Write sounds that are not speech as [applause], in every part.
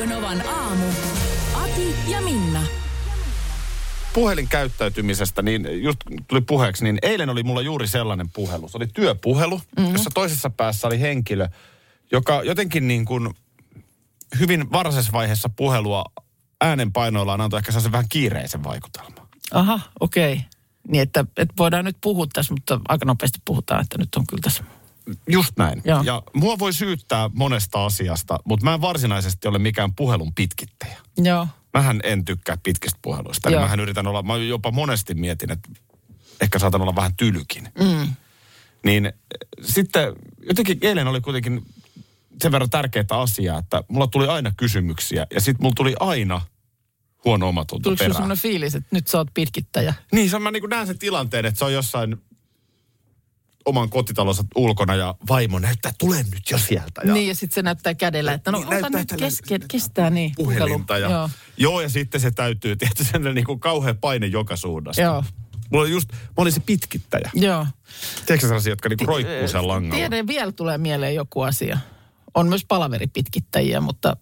Radionovan aamu. Ati ja Minna. puhelinkäyttäytymisestä, niin just tuli puheeksi, niin eilen oli mulla juuri sellainen puhelu. Se oli työpuhelu, mm-hmm. jossa toisessa päässä oli henkilö, joka jotenkin niin kuin hyvin varhaisessa vaiheessa puhelua äänenpainoillaan antoi ehkä sellaisen vähän kiireisen vaikutelman. Aha, okei. Okay. Niin, että, että voidaan nyt puhua tässä, mutta aika nopeasti puhutaan, että nyt on kyllä tässä. Just näin. Joo. Ja mua voi syyttää monesta asiasta, mutta mä en varsinaisesti ole mikään puhelun pitkittäjä. Joo. Mähän en tykkää pitkistä puheluista. Eli mähän yritän olla, mä jopa monesti mietin, että ehkä saatan olla vähän tylykin. Mm. Niin eh, sitten jotenkin eilen oli kuitenkin sen verran tärkeää asiaa, että mulla tuli aina kysymyksiä ja sitten mulla tuli aina huono omatunto Tuliko perään. sellainen fiilis, että nyt sä oot pitkittäjä? Niin, se mä niin näen sen tilanteen, että se on jossain oman kotitalonsa ulkona ja vaimo näyttää, tule nyt jo sieltä. Ja Niin, ja sitten se näyttää kädellä, että no Niin, ota nyt keske, kestää niin. puhelinta. Ja, joo. Joo. ja sitten se täytyy, tietysti sellainen niin kuin kauhea paine joka suunnasta. Joo. Mulla oli just, mä olin se pitkittäjä. Joo. Tiedätkö sellaisia, jotka niinku roikkuu sen langalla? Tiedän, vielä tulee mieleen joku asia. On myös palaveripitkittäjiä, mutta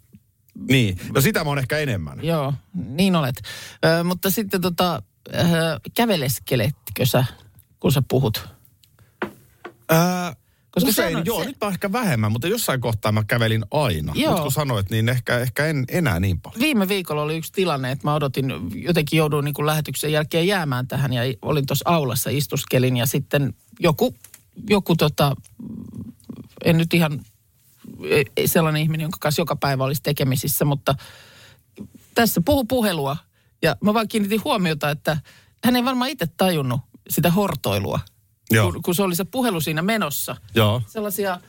Niin, no sitä mä oon ehkä enemmän. joo, niin olet. Ö, mutta sitten tota, ö, käveleskeletkö sä, kun sä puhut? Ää, Koska usein, sehän on- joo, se- nyt mä ehkä vähemmän, mutta jossain kohtaa mä kävelin aina. Joo. Mutta kun sanoit, niin ehkä, ehkä en enää niin paljon. Viime viikolla oli yksi tilanne, että mä odotin, jotenkin jouduin niin kuin lähetyksen jälkeen jäämään tähän ja olin tuossa aulassa, istuskelin ja sitten joku, joku tota, en nyt ihan ei- ei sellainen ihminen, jonka kanssa joka päivä olisi tekemisissä, mutta tässä puhu puhelua ja mä vaan kiinnitin huomiota, että hän ei varmaan itse tajunnut sitä hortoilua, Joo. kun, kun se oli se puhelu siinä menossa. Joo. Sellaisia,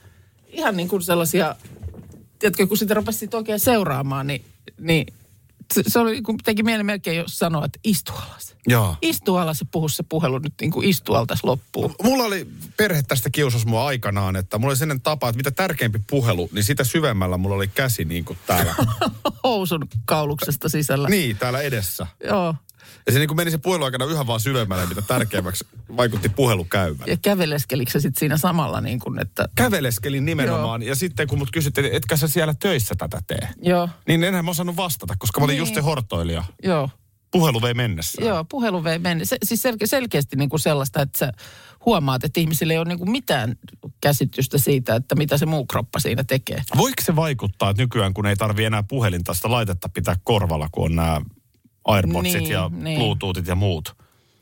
ihan niin kuin sellaisia, tiedätkö, kun sitä rupesi oikein seuraamaan, niin, niin se, se oli, kun teki mieli melkein jo sanoa, että istu alas. Joo. Istu alas ja puhu se puhelu nyt niin kuin istu altas loppuun. Mulla oli perhe tästä kiusas mua aikanaan, että mulla oli sellainen tapa, että mitä tärkeämpi puhelu, niin sitä syvemmällä mulla oli käsi niin kuin täällä. [laughs] Housun kauluksesta sisällä. niin, täällä edessä. Joo. Ja se niin kuin meni se puhelu aikana yhä vaan syvemmälle, mitä tärkeämmäksi vaikutti puhelu käyvän. Ja käveleskelikö se sitten siinä samalla niin kuin, että Käveleskelin nimenomaan, ja sitten kun mut kysyttiin, että etkä sä siellä töissä tätä tee, joo, niin enhän mä osannut vastata, koska mä olin Niin. just se hortoilija. joo, Puhelu vei mennessä. joo, puhelu vei mennä. Se, siis selke, selkeästi niin kuin sellaista, että sä huomaat, että ihmisille ei ole niin kuin mitään käsitystä siitä, että mitä se muu kroppa siinä tekee. Voiko se vaikuttaa, että nykyään kun ei tarvi enää puhelinta sitä laitetta pitää korvalla, kun on nämä Airpodsit Niin, ja niin. Bluetoothit ja muut,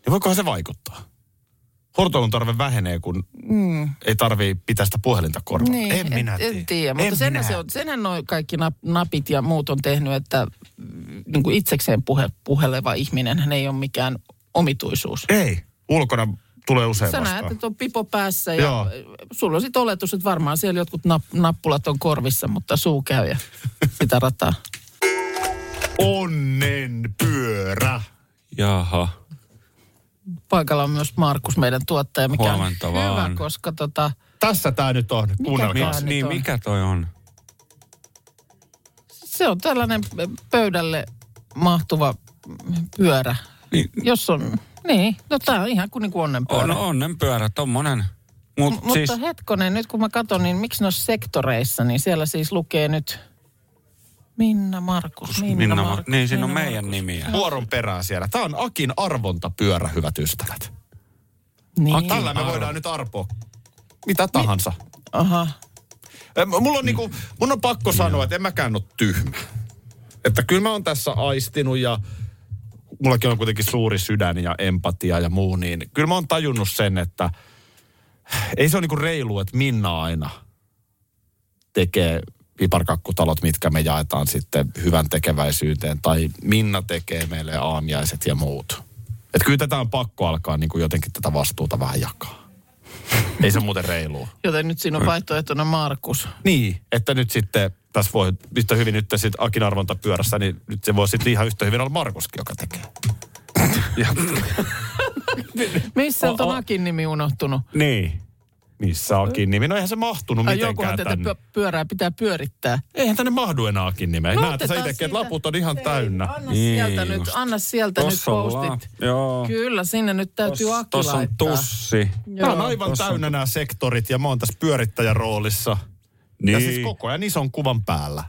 niin voikohan se vaikuttaa? Hortoilun tarve vähenee, kun mm. ei tarvii pitää sitä puhelinta korvalla. en minä en, tiedä. en tiedä, mutta En sen minä. se on, senhän noin kaikki nap, napit ja muut on tehnyt, että mm, niin kuin itsekseen puhe, puheleva ihminen, hän ei ole mikään omituisuus. Ei, ulkona tulee usein Sä vastaan. näet, että on pipo päässä ja Joo. sulla on sitten oletus, että varmaan siellä jotkut nap, nappulat on korvissa, mutta suu käy ja [laughs] sitä rataa. Onnen pyörä. Jaha. Paikalla on myös Markus, meidän tuottaja, mikä Huomenta on hyvä, vaan. koska tota, Tässä tää nyt on. Kuunnelkaa. tää nyt Niin, on? mikä toi on? se on tällainen pöydälle mahtuva pyörä. Niin, Jos on, niin, no tää on ihan kuin, niin kuin onnenpyörä. on onnenpyörä, tommonen. Mut M- siis, Mutta hetkonen, nyt kun mä katson, niin miksi noissa sektoreissa, niin siellä siis lukee nyt Minna Markus, Minna, Minna, Markus. Mar- niin siinä on meidän Markus. nimiä. Vuoron perään siellä. Tää on Akin arvontapyörä, hyvät ystävät. Niin. Tällä me voidaan nyt arpoa mitä tahansa. Aha. Eh, Mulla on niinku, mun on pakko sanoa, että en mäkään ole tyhmä. Että kyllä mä oon tässä aistinut ja mullakin on kuitenkin suuri sydän ja empatia ja muu, niin kyllä mä oon tajunnut sen, että ei se ole niinku reilu, että Minna aina tekee piparkakkutalot, mitkä me jaetaan sitten hyvän tekeväisyyteen, tai Minna tekee meille aamiaiset ja muut. Että kyllä tätä on pakko alkaa niin kuin jotenkin tätä vastuuta vähän jakaa. [laughs] Ei se muuten reilua. Joten nyt siinä on vaihtoehtona Markus. Niin, että nyt sitten tässä voi yhtä hyvin nyt sitten Akin arvontapyörässä, niin nyt se voi sitten ihan yhtä hyvin olla Markuskin, joka tekee. Ja, [laughs] Missä on Akin nimi unohtunut? Niin. Missä Akin nimi? No eihän se mahtunut Ai mitenkään tätä tänne. pyö- pyörää pitää pyörittää. Eihän tänne mahdu enää Akin nimeä. No, Näet sä itsekin, että laput on ihan Ei, täynnä. Anna Niin, sieltä nyt, just. anna sieltä nyt ollaan. postit. Joo. Kyllä, sinne nyt täytyy Akki Tossa on laittaa. tussi. Tämä on Joo. aivan tossa on- täynnä nämä sektorit ja mä oon tässä pyörittäjän roolissa. Niin. Ja siis koko ajan ison kuvan päällä.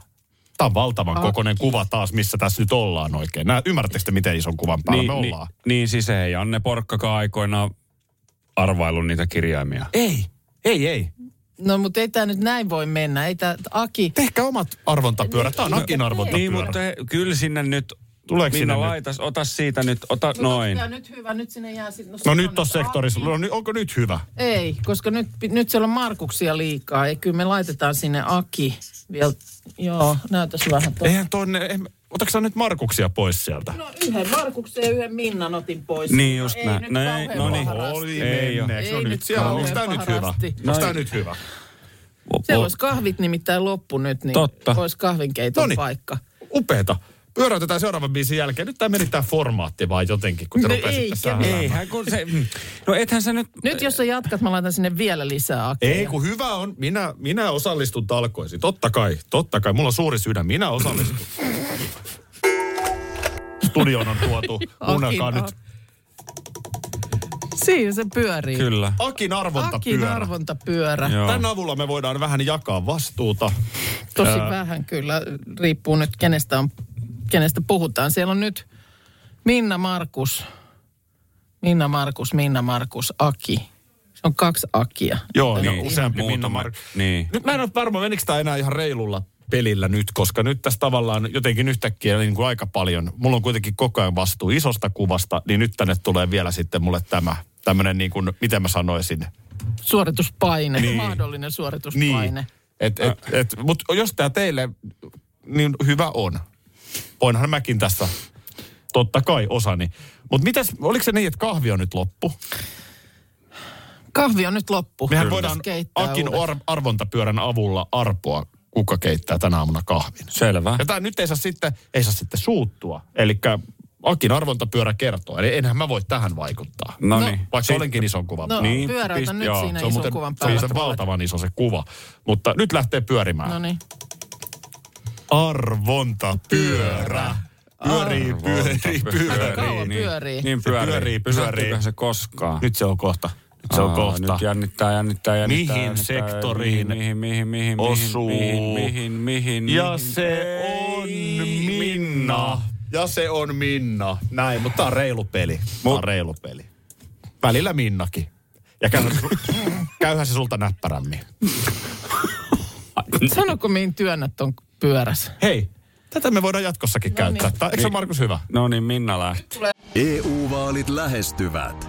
Tämä on valtavan Akki. kokoinen kuva taas, missä tässä nyt ollaan oikein. Nää, ymmärrättekö te, miten ison kuvan päällä niin, me niin, ollaan? niin siis ei Anne Porkkakaan aikoinaan arvaillut niitä kirjaimia. Ei, ei, ei. No mutta ei tämä nyt näin voi mennä. Ei tää, Aki, Tehkää omat arvontapyörät. Tämä on Akin arvontapyörä. Niin, mutta he, kyllä sinne nyt, Tuleeko Minna sinne nyt? laitas, ota siitä nyt, ota noin. Ja nyt hyvä, nyt sinne jää sit, No se nyt on tuossa sektorissa. No, nyt- onko nyt hyvä? Ei, koska nyt, nyt siellä on Markuksia liikaa. Ei, kyllä me laitetaan sinne Aki vielä. Joo, näytäs vähän tuossa. Eihän tonne, eihän, otatko sä nyt Markuksia pois sieltä? No yhden Markuksen ja yhden Minnan otin pois. Niin just ei näin. Nyt No ei, no niin. Oli Ei menneeksi. No Ei nyt nyt siellä, onko tämä nyt hyvä? Onko tämä Noin. nyt hyvä? Siellä olisi kahvit nimittäin loppu nyt, niin Totta. olisi kahvinkeiton Noniin. paikka. Upeeta. Pyöräytetään seuraavan biisin jälkeen. Nyt tämä meni tämä formaatti vaan jotenkin, kun te No rupesitte eikä sähläämään. Eihän kun se, mm. no ethän sä nyt, Nyt jos sä jatkat, mä laitan sinne vielä lisää Akia. Ei, kun hyvä on. Minä, minä osallistun talkoisiin. Totta kai, totta kai. Mulla on suuri sydän. Minä osallistun. Studioon on tuotu. [laughs] Kuunnelkaa Akin, nyt. Siinä se pyörii. kyllä. Akin Akin arvontapyörä. arvontapyörä. Joo. Tämän avulla me voidaan vähän jakaa vastuuta. Tosi Ää. vähän kyllä. Riippuu nyt kenestä, on, kenestä puhutaan. Siellä on nyt Minna Markus. Minna Markus, Minna Markus, Aki. Se on kaksi Akia. Joo, niin, on useampi. Minna Mark. Niin. Nyt mä en ole varma, menikö tämä enää ihan reilulla pelillä nyt, koska nyt tässä tavallaan jotenkin yhtäkkiä niin kuin aika paljon, mulla on kuitenkin koko ajan vastuu isosta kuvasta, niin nyt tänne tulee vielä sitten mulle tämä tämmöinen niin kuin, miten mä sanoisin, Suorituspaine, Niin. mahdollinen suorituspaine. niin. Et, et, et, Mutta jos tämä teille niin hyvä on, voinhan mäkin tässä totta kai osani. Mutta mitäs, oliko se niin, että kahvi on nyt loppu? Kahvi on nyt loppu. Mehän Pitäisi voidaan keittää Akin ar- arvontapyörän avulla arpoa, kuka keittää tänä aamuna kahvin. Selvä. Ja tää nyt ei saa sitten, ei saa sitten suuttua. Eli Akin arvontapyörä kertoo. Eli enhän mä voi tähän vaikuttaa. No No, niin. Vaikka Sit- olenkin ison kuvan. No, päällä. Niin, pyöräytä pist- nyt joo, siinä se on ison muuten kuvan se on päällä. valtavan iso se kuva. Mutta nyt lähtee pyörimään. No niin. Arvontapyörä. Pyörii, pyörii, pyörii. Kauan pyörii. Niin Se pyörii. pyörii, pyörii. Pysähtyyköhän se koskaan? Nyt se on kohta. Nyt se on Aa, kohta. Nyt jännittää, jännittää, jännittää. Mihin jännittää. sektoriin mihin, mihin, mihin, osuu? mihin, mihin, mihin, Ja mihin. se on Minna. Ja se on Minna. Näin, mutta tää on reilu peli. Tää on reilu peli. Välillä Minnakin. Ja käyhän [laughs] se, su- käyhän se sulta näppärämmin. [laughs] Sanoko mihin työnnät ton pyörässä? Hei, tätä me voidaan jatkossakin käyttää. Tää, eikö se Markus hyvä? No niin, Minna lähti. EU-vaalit lähestyvät.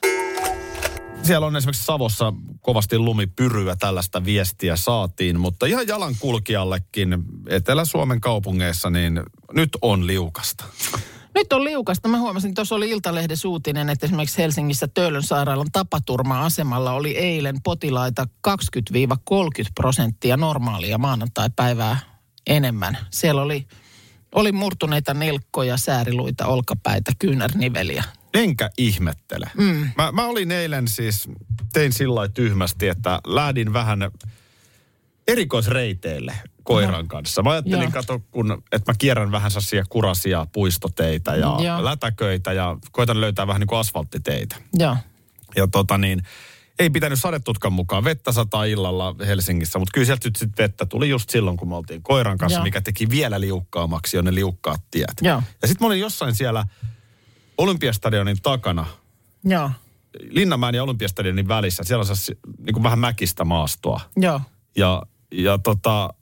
Siellä on esimerkiksi Savossa kovasti lumipyryä, tällaista viestiä saatiin, mutta ihan jalankulkijallekin Etelä-Suomen kaupungeissa, niin nyt on liukasta. Nyt on liukasta. Mä huomasin, tuossa oli Iltalehdessä uutinen, että esimerkiksi Helsingissä Töölön sairaalan tapaturma-asemalla oli eilen potilaita 20-30 prosenttia normaalia maanantai-päivää enemmän. Siellä oli, oli murtuneita nilkkoja, sääriluita, olkapäitä, kyynärniveliä. Enkä ihmettele. Mm. Mä, mä olin eilen siis, tein sillä tyhmästi, että lähdin vähän erikoisreiteille koiran kanssa. Mä ajattelin, Joo. kato, kun, että mä kierrän vähän sellaisia kurasia puistoteitä ja Joo. lätäköitä ja koitan löytää vähän niin kuin asfalttiteitä. Joo. Ja tota niin, ei pitänyt sadetutkan mukaan. Vettä sataa illalla Helsingissä, mutta kyllä sieltä sitten vettä tuli just silloin, kun me oltiin koiran kanssa, Joo. mikä teki vielä liukkaammaksi jo ne liukkaat tiet. Joo. Ja sitten mä olin jossain siellä Olympiastadionin takana, Joo. Linnanmäen ja Olympiastadionin välissä. Siellä on se, niin kuin vähän mäkistä maastoa. Joo. Ja, ja tota,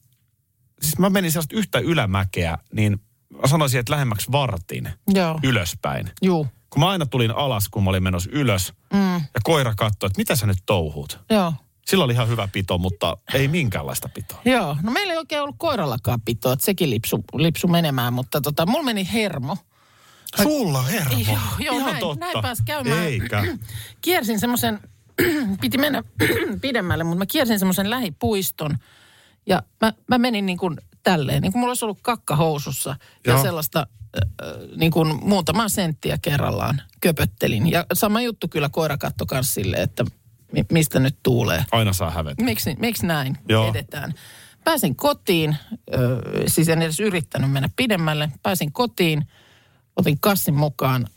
siis mä menin sellaista yhtä ylämäkeä, niin mä sanoisin, että lähemmäksi vartin Joo. ylöspäin. Juu. Kun mä aina tulin alas, kun mä olin menossa ylös, mm. ja koira katsoi, että mitä sä nyt touhuut. Joo. Sillä oli ihan hyvä pito, mutta ei minkäänlaista pitoa. Joo. No meillä ei oikein ollut koirallakaan pitoa, että sekin lipsu, lipsu menemään, mutta tota, mulla meni hermo. Sulla hermo. Joo, joo Ihan näin, totta. näin pääsi käymään. Eikä. [clears throat] Kiersin semmoisen, [clears throat] piti mennä [clears throat] pidemmälle, mutta mä kiersin semmoisen lähipuiston. Ja mä, mä menin niin kuin tälleen, niin kuin mulla olisi ollut kakka housussa. Ja Joo. sellaista äh, niin kuin muutamaa senttiä kerrallaan köpöttelin. Ja sama juttu kyllä koira katto kanssa silleen, että mi- mistä nyt tuulee. Aina saa hävetä. Miksi, miksi näin Joo. edetään? Pääsin kotiin, ö, siis en edes yrittänyt mennä pidemmälle. Pääsin kotiin, otin kassin mukaan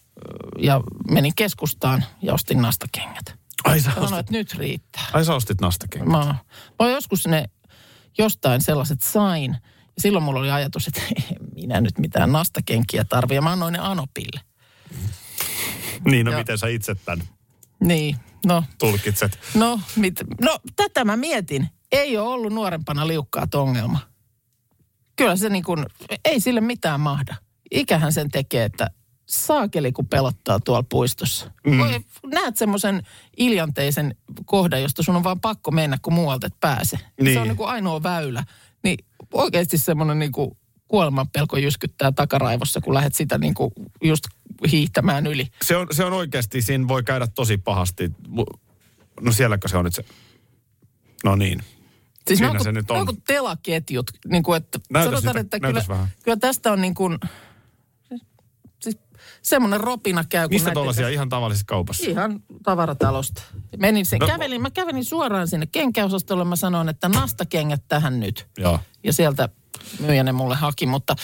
ja menin keskustaan ja ostin nastakengät. Ai sä Sanoin, ostit, että nyt riittää. ai sä ostit nastakin. Mä, mä joskus ne jostain sellaiset sain. Ja silloin mulla oli ajatus, että [laughs] en minä nyt mitään nastakenkiä tarvii. Ja mä annoin ne Anopille. Niin, no Joo. miten sä itse tämän Niin, no tulkitset? No, mit, no tätä mä mietin. Ei ole ollut nuorempana liukkaat ongelma. Kyllä se niin kuin, ei sille mitään mahda. Ikähän sen tekee, että saakeli kun pelottaa tuolla puistossa. Mm. Näet semmoisen iljanteisen kohdan, josta sun on vaan pakko mennä, kun muualta et pääse. Niin. Se on niin kuin ainoa väylä. Niin oikeasti semmoinen niin kuin kuolemanpelko jyskyttää takaraivossa, kun lähdet sitä niin kuin just hiihtämään yli. Se on, se on oikeasti, siinä voi käydä tosi pahasti. No sielläkö se on nyt se? No niin. Siis Siinä ne on, se kuin, nyt on kuin telaketjut. Niin kuin, että Näytäs sanotaan, niitä, että kyllä, vähän. kyllä tästä on niin kuin, semmoinen ropina käy. Mistä tuollaisia ihan tavallisessa kaupassa? Ihan tavaratalosta. Menin sen, No- kävelin, mä kävelin suoraan sinne kenkäosastolle. Mä sanoin, että nastakengät tähän nyt. Joo. Ja sieltä myyjä ne mulle haki, mutta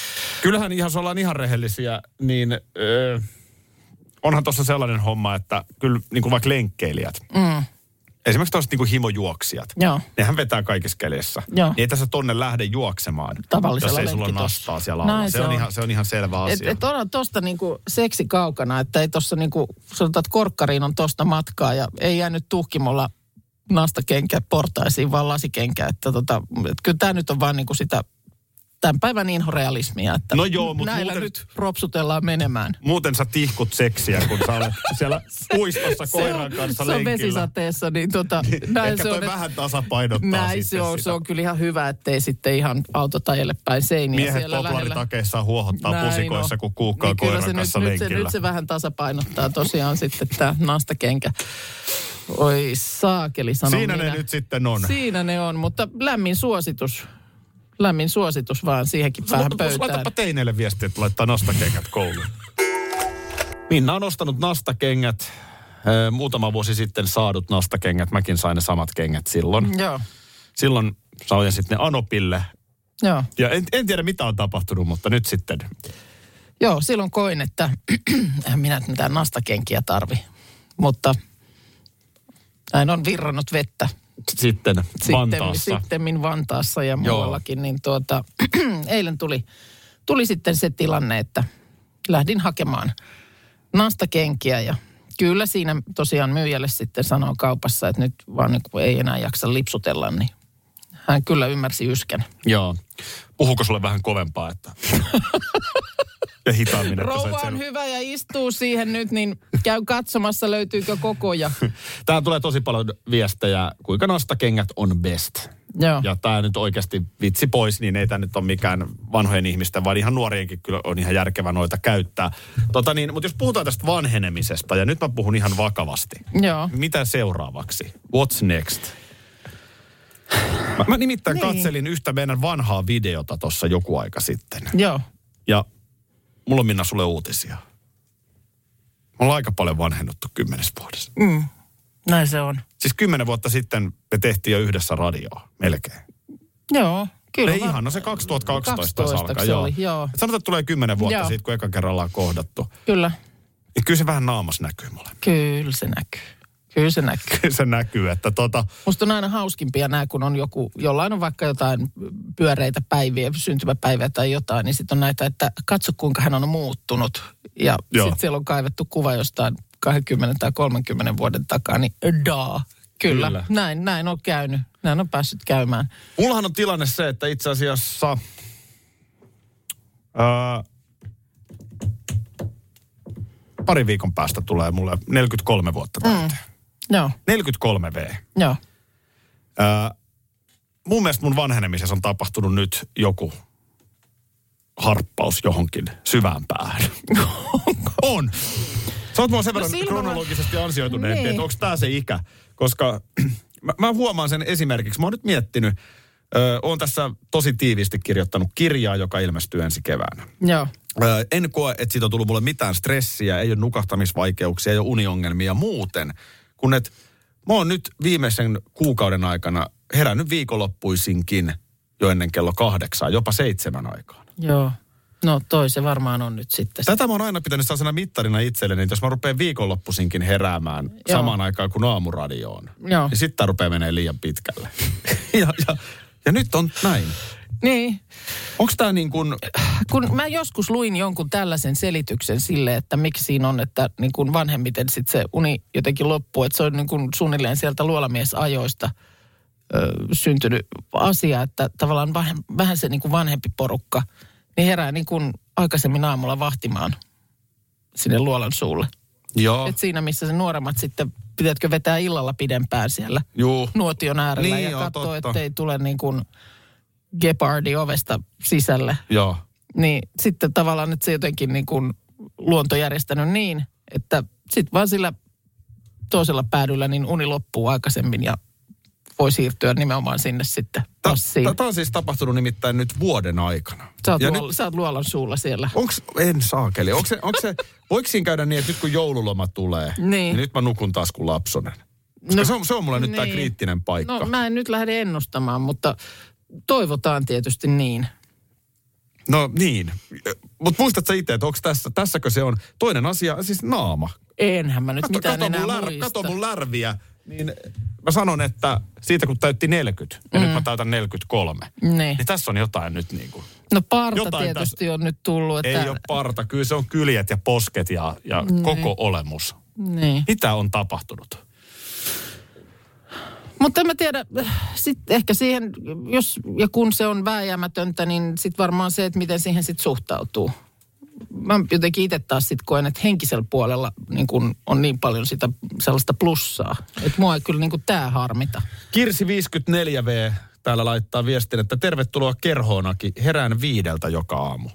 Kyllähän ihan, jos ollaan ihan rehellisiä, niin öö, onhan tuossa sellainen homma, että kyllä niin kuin vaikka lenkkeilijät, mm, esimerkiksi tuollaiset niin kuin himojuoksijat, joo. nehän vetää kaikissa keleissä. Joo. Niin ei tässä tonne lähde juoksemaan, Tavallisella jos ei sulla nastaa siellä alla. Näin Se, se on, ihan, se on ihan selvä Et, asia. et on tosta niinku seksi kaukana, että ei tossa niinku, sanotaan, että korkkariin on tosta matkaa ja ei jäänyt tuhkimolla nastakenkä portaisiin, vaan lasikenkä. Että tota, et kyllä tämä nyt on vaan niinku sitä tämän päivän inhorealismia, että No joo, mut näillä muuten- nyt propsutellaan menemään. Muuten sä tihkut seksiä, kun sä olet [laughs] siellä puistossa koiran kanssa se on lenkillä. vesisateessa, niin tota, [laughs] näin Ehkä se on. vähän tasapainottaa Näin sitten se on, sitä. se on kyllä ihan hyvä, ettei sitten ihan auto ajele päin seiniä Miehet siellä lähellä. poplaritakeissa huohottaa Näin pusikoissa, on. kun kuukkaa niin koiran se kanssa nyt, nyt, se, lenkillä. nyt se vähän tasapainottaa tosiaan sitten tämä nastakenkä. Oi saakeli, sanon Siinä minä. ne nyt sitten on. Siinä ne on, mutta lämmin suositus. Lämmin suositus vaan siihenkin vähän Mutta pöytään. Laitapa teineille viestiä, että laittaa nastakengät kouluun. Minna on ostanut nastakengät. Muutama vuosi sitten saadut nastakengät. Mäkin sain ne samat kengät silloin. Joo, Silloin sain sitten ne Anopille. joo. Ja en, en tiedä mitä on tapahtunut, mutta nyt sitten. Joo, silloin koin, että [clears throat] en minä nyt mitään nastakenkiä tarvi. Mutta näin on virrannut vettä Sitten Vantaassa. Sitten, Vantaassa ja muuallakin, niin tuota, [clears throat] eilen tuli, tuli sitten se tilanne, että lähdin hakemaan nastakenkiä ja kyllä siinä tosiaan myyjälle sitten sanoo kaupassa, että nyt vaan niin ei enää jaksa lipsutella, niin hän kyllä ymmärsi yskän. Joo. Puhuuko sulle vähän kovempaa, että... [laughs] ja hitaammin, Rouva on hyvä ja istuu siihen nyt, niin käy katsomassa löytyykö koko ja [laughs] Tää tulee tosi paljon viestejä, kuinka nastakengät on best. Joo. Ja tämä nyt oikeasti vitsi pois, niin ei tämä nyt ole mikään vanhojen ihmisten, vaan ihan nuorienkin kyllä on ihan järkevä noita käyttää. Tota niin, mutta jos puhutaan tästä vanhenemisesta, ja nyt mä puhun ihan vakavasti. Joo. Mitä seuraavaksi? What's next? Mä, mä nimittäin Niin. katselin yhtä meidän vanhaa videota tuossa joku aika sitten. Joo. Ja mulla on Minna sulle uutisia. ollaan aika paljon vanhennuttu kymmenes vuodessa. Mm. Näin se on. Siis kymmenen vuotta sitten me tehtiin jo yhdessä radioa, melkein. Joo, kyllä. Ei ihan, no se 2012 taisi 12 alkaa, joo. oli, joo. Et Sanotaan, että tulee kymmenen vuotta Joo. siitä, kun eka kerran ollaan kohdattu. Kyllä, Niin kyllä se vähän naamas näkyy mulle. kyllä se näkyy. Kyllä se näkyy. Kyllä se näkyy, että tota, Musta on aina hauskimpia nämä, kun on joku, jollain on vaikka jotain pyöreitä päiviä, syntymäpäiviä tai jotain, niin sitten on näitä, että katso kuinka hän on muuttunut. Ja sitten siellä on kaivettu kuva jostain 20 tai 30 vuoden takaa, niin daa. Kyllä, Kyllä. Kyllä. Näin, näin on käynyt. Näin on päässyt käymään. mullahan on tilanne se, että itse asiassa ää, pari viikon päästä tulee mulle 43 vuotta täyteen. Mm. Joo, 43 V. joo. Ää, mun mielestä mun vanhenemisessa on tapahtunut nyt joku harppaus johonkin syvään päähän. [laughs] on. Sä oot mua sen verran No kronologisesti ansioituneempi, Niin. että onko tämä se ikä. Koska [clears throat] mä, mä huomaan sen esimerkiksi. Mä oon nyt miettinyt, ö, oon tässä tosi tiiviisti kirjoittanut kirjaa, joka ilmestyy ensi keväänä. Joo, Ö, en koe, että siitä on tullut mulle mitään stressiä, ei ole nukahtamisvaikeuksia, ei ole uniongelmia muuten. Kun et, mä oon nyt viimeisen kuukauden aikana herännyt viikonloppuisinkin jo ennen kello kahdeksaa, jopa seitsemän aikaan. joo. No toi se varmaan on nyt sitten. Tätä mä oon aina pitänyt sellaisena mittarina itselleni, että jos mä rupean viikonloppuisinkin heräämään Joo. Samaan aikaan kuin aamuradioon, Joo. niin sitten rupeaa menee liian pitkälle. [laughs] ja, ja, ja nyt on näin. Niin, Onko tämä niin kuin, kun mä joskus luin jonkun tällaisen selityksen sille, että miksi siinä on, että niin kuin vanhemmiten sit se uni jotenkin loppuu, että se on niin kuin suunnilleen sieltä luolamiesajoista ö, syntynyt asia, että tavallaan vähän, vähän se niin kuin vanhempi porukka, niin herää niin kuin aikaisemmin aamulla vahtimaan sinne luolan suulle. joo, Et siinä, missä se nuoremmat sitten, pitätkö vetää illalla pidempään siellä juu, nuotion äärellä Niin, ja katsoa, ettei tule niin kuin gepardi ovesta sisälle joo. niin sitten tavallaan, että se jotenkin niin kuin luonto järjestänyt niin, että sitten vaan sillä toisella päädyllä niin uni loppuu aikaisemmin ja voi siirtyä nimenomaan sinne sitten passiin. Tämä on siis tapahtunut nimittäin nyt vuoden aikana. Sä oot, ja luol, nyt, sä oot luolan suulla siellä. onks, en saakeli, onko se, onko se, [laughs] voiko siinä käydä niin, että nyt kun joululoma tulee, Niin. niin nyt mä nukun taas kuin lapsonen? Koska No, se, on, se on mulle nyt tämä niin. kriittinen paikka. No mä en nyt lähde ennustamaan, mutta toivotaan tietysti niin. No niin. Mutta muistatko itse, että onko tässä, tässäkö se on toinen asia, siis naama. Enhän mä nyt Kato, mitään kato, enää mun lär, muista. kato mun lärviä, niin mä sanon, että siitä kun täytti 40, ja nyt mä täytän 43, Niin. niin tässä on jotain nyt niin kuin, No parta jotain tietysti on nyt tullut. Että, ei ole parta, kyllä se on kyljet ja posket ja, ja koko olemus. Niin. Mitä on tapahtunut? Mutta en mä tiedä, sitten ehkä siihen, jos ja kun se on vääjäämätöntä, niin sitten varmaan se, että miten siihen sitten suhtautuu. Mä jotenkin itse taas sitten koen, että henkisellä puolella niin kun on niin paljon sitä sellaista plussaa. Että mua ei kyllä niin tämä harmita. Kirsi 54V täällä laittaa viestin, että tervetuloa kerhoonakin. Herään viideltä joka aamu.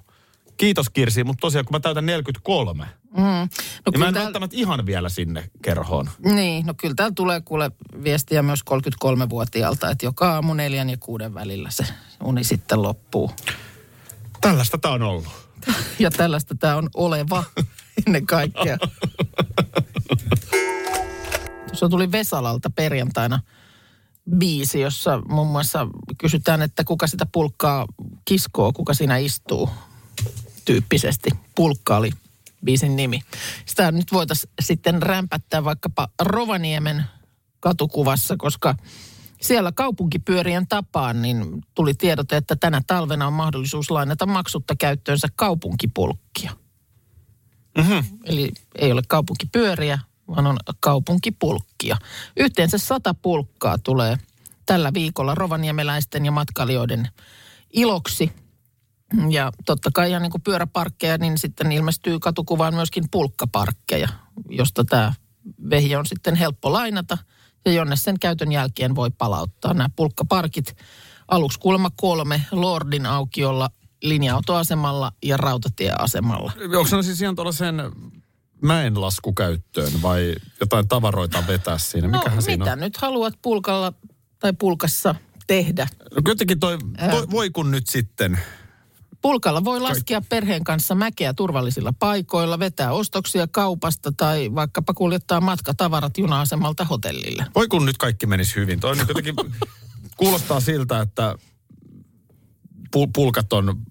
Kiitos Kirsi, mutta tosiaan kun mä täytän 43, Mm. No, niin mä en täällä, välttämättä ihan vielä sinne kerhoon. niin, no kyllä täällä tulee kuule viestiä myös 33-vuotiaalta, että joka aamu neljän ja kuuden välillä se uni sitten loppuu. Tällaista tää on ollut. [laughs] Ja tällaista tämä on oleva [laughs] ennen kaikkea. Tuossa tuli Vesalalta perjantaina biisi, jossa muun muassa kysytään, että kuka sitä pulkkaa kiskoo, kuka siinä istuu tyyppisesti. Pulkka oli biisin nimi. Sitä nyt voitaisiin sitten rämpättää vaikkapa Rovaniemen katukuvassa, koska siellä kaupunkipyörien tapaan niin tuli tiedote, että tänä talvena on mahdollisuus lainata maksutta käyttöönsä kaupunkipulkkia. Mm-hmm. Eli ei ole kaupunkipyöriä, vaan on kaupunkipulkkia. Yhteensä sata pulkkaa tulee tällä viikolla rovaniemeläisten ja matkailijoiden iloksi. Ja totta kai ihan niin kuin pyöräparkkeja, niin sitten ilmestyy katukuvaan myöskin pulkkaparkkeja, josta tämä vehje on sitten helppo lainata ja jonne sen käytön jälkeen voi palauttaa. Nämä pulkkaparkit aluksi kuulemma kolme Lordin aukiolla, linja-autoasemalla ja rautatieasemalla. Onko se siis ihan tuollaisen mäenlaskukäyttöön vai jotain tavaroita vetää siinä? Mikähän no, siinä mitä on? nyt haluat pulkalla tai pulkassa tehdä? No, jotenkin toi, toi, voi kun nyt sitten Pulkalla voi laskea perheen kanssa mäkeä turvallisilla paikoilla, vetää ostoksia kaupasta tai vaikkapa kuljettaa matkatavarat juna-asemalta hotellille. Voi kun nyt kaikki menisi hyvin. Toi nyt jotenkin [laughs] kuulostaa siltä, että pul- pulkat on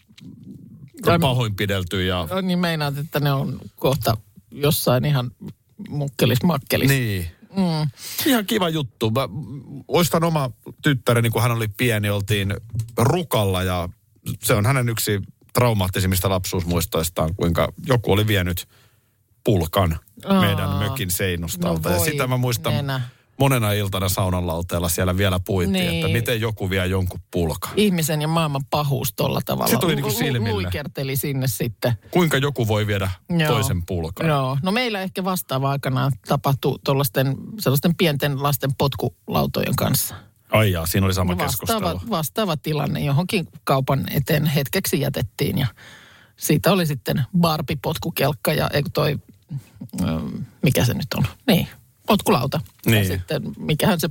Ja- pahoinpidelty ja... No, niin meinaat, että ne on kohta jossain ihan mukkelis makkelis. Niin. Mm. Ihan kiva juttu. Mä oistan oma tyttäreni, kun hän oli pieni, oltiin Rukalla ja se on hänen yksi traumaattisimmista lapsuusmuistoistaan, kuinka joku oli vienyt pulkan Aa. meidän mökin seinustalta. No ja sitä mä muistan nenä. monena iltana saunan lauteella siellä vielä puitiin, Niin. että miten joku vie jonkun pulkan. Ihmisen ja maailman pahuus tolla tavalla. Se tuli niinku lu- silmille. Luikerteli sinne sitten. Kuinka joku voi viedä Joo. toisen pulkan? Joo, no meillä ehkä vastaava aikanaan tapahtui tuollaisten sellaisten pienten lasten potkulautojen kanssa. Ai jaa, siinä oli sama Vastaava, keskustelu. vastaava tilanne johonkin kaupan eteen hetkeksi jätettiin ja siitä oli sitten Barbie-potkukelkka ja eikö toi, ähm, mikä se nyt on? Niin, potkulauta. Ja Niin. sitten mikähän se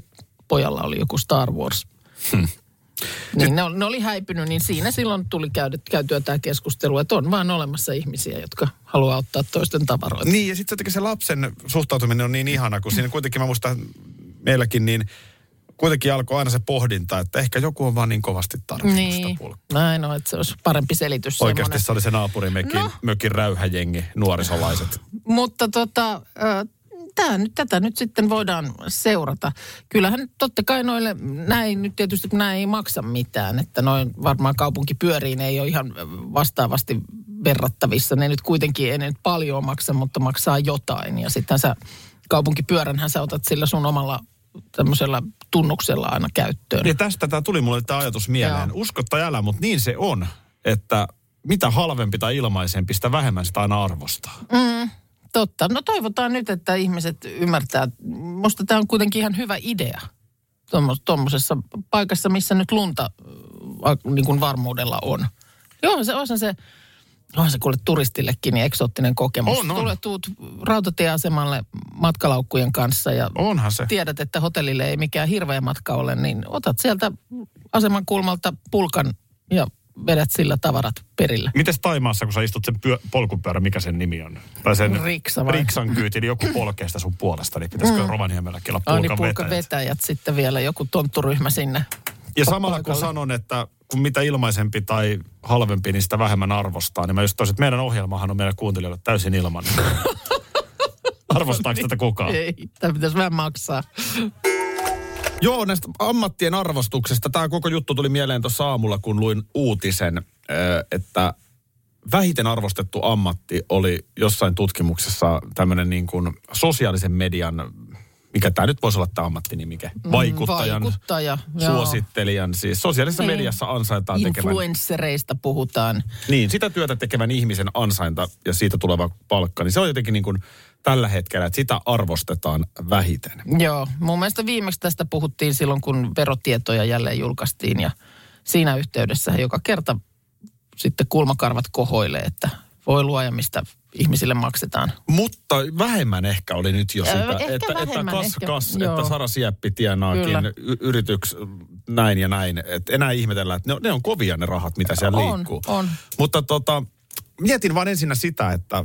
pojalla oli, joku Star Wars. Niin ne, ol- ne oli häipynyt, niin siinä silloin tuli käydy, käytyä tämä keskustelu, että on vaan olemassa ihmisiä, jotka haluaa ottaa toisten tavaroita. Niin, ja sitten se lapsen suhtautuminen on niin ihana, kun siinä kuitenkin mä muistan meilläkin, niin kuitenkin alkoi aina se pohdinta, että ehkä joku on vaan niin kovasti tarvinnut Niin, sitä pulkkaa. näin on, että se olisi parempi selitys. Oikeasti semmoinen. se oli se naapurimekin No. mökin räyhäjengi, nuorisolaiset. Mutta tota, tää nyt, tätä nyt sitten voidaan seurata. Kyllähän totta kai noille, näin nyt tietysti kun nämä ei maksa mitään, että noin varmaan kaupunkipyöriin ei ole ihan vastaavasti verrattavissa. Ne nyt kuitenkin ei ne nyt paljon maksa, mutta maksaa jotain. Ja sitten sä kaupunkipyöränhän sä otat sillä sun omalla tämmöisellä tunnuksella aina käyttöön. Ja tästä tämä tuli mulle tämä ajatus mieleen. Joo. Usko tai älä, mutta niin se on, että mitä halvempi tai ilmaisempi, sitä vähemmän sitä aina arvostaa. Totta. No toivotaan nyt, että ihmiset ymmärtää. Musta tämä on kuitenkin ihan hyvä idea tuommoisessa paikassa, missä nyt lunta äh, niin kuin varmuudella on. Joo, se on se, onhan se kuule turistillekin niin eksoottinen kokemus. On, on. Tulee tuut rautatieasemalle matkalaukkujen kanssa ja Onhan se. tiedät, että hotellille ei mikään hirveä matka ole, niin otat sieltä aseman kulmalta pulkan ja vedät sillä tavarat perille. Mites Taimaassa, kun sä istut sen pyö, polkupyörä, mikä sen nimi on? Tai sen Riksa vai? Riksan kyyti, niin joku polkee sitä sun puolesta, niin pitäisikö mm. Rovaniemelläkin olla pulkan niin pulkan vetäjät? vetäjät sitten vielä, joku tontturyhmä sinne. Ja samalla kun sanon, että kun mitä ilmaisempi tai halvempi, niin sitä vähemmän arvostaa, niin mä just toisin, että meidän ohjelmahan on meidän kuuntelijoille täysin ilman. [laughs] Arvostaako tätä kukaan? Ei, tämä pitäisi vähän maksaa. Joo, näistä ammattien arvostuksesta. Tämä koko juttu tuli mieleen tuossa aamulla, kun luin uutisen, että vähiten arvostettu ammatti oli jossain tutkimuksessa tämmöinen niin kuin sosiaalisen median, mikä tämä nyt voisi olla tämä ammattinimike, vaikuttajan, Mm, Vaikuttaja, joo. suosittelijan, siis sosiaalisessa Niin. mediassa ansaitaan tekevän. Influenssereista puhutaan. Niin, sitä työtä tekevän ihmisen ansainta ja siitä tuleva palkka, niin se on jotenkin niin kuin tällä hetkellä, että sitä arvostetaan vähiten. Joo, mun mielestä viimeksi tästä puhuttiin silloin, kun verotietoja jälleen julkaistiin ja siinä yhteydessä joka kerta sitten kulmakarvat kohoilee, että voi luoja, mistä ihmisille maksetaan. Mutta vähemmän ehkä oli nyt jo sitä, ehkä että, että vähemmän, kas, ehkä, kas, joo. että Sara Sieppi tienaakin Kyllä. yrityks näin ja näin. Että enää ihmetellään, että ne, on- ne on kovia ne rahat, mitä siellä On, liikkuu. on. Mutta tota, mietin vaan ensinnä sitä, että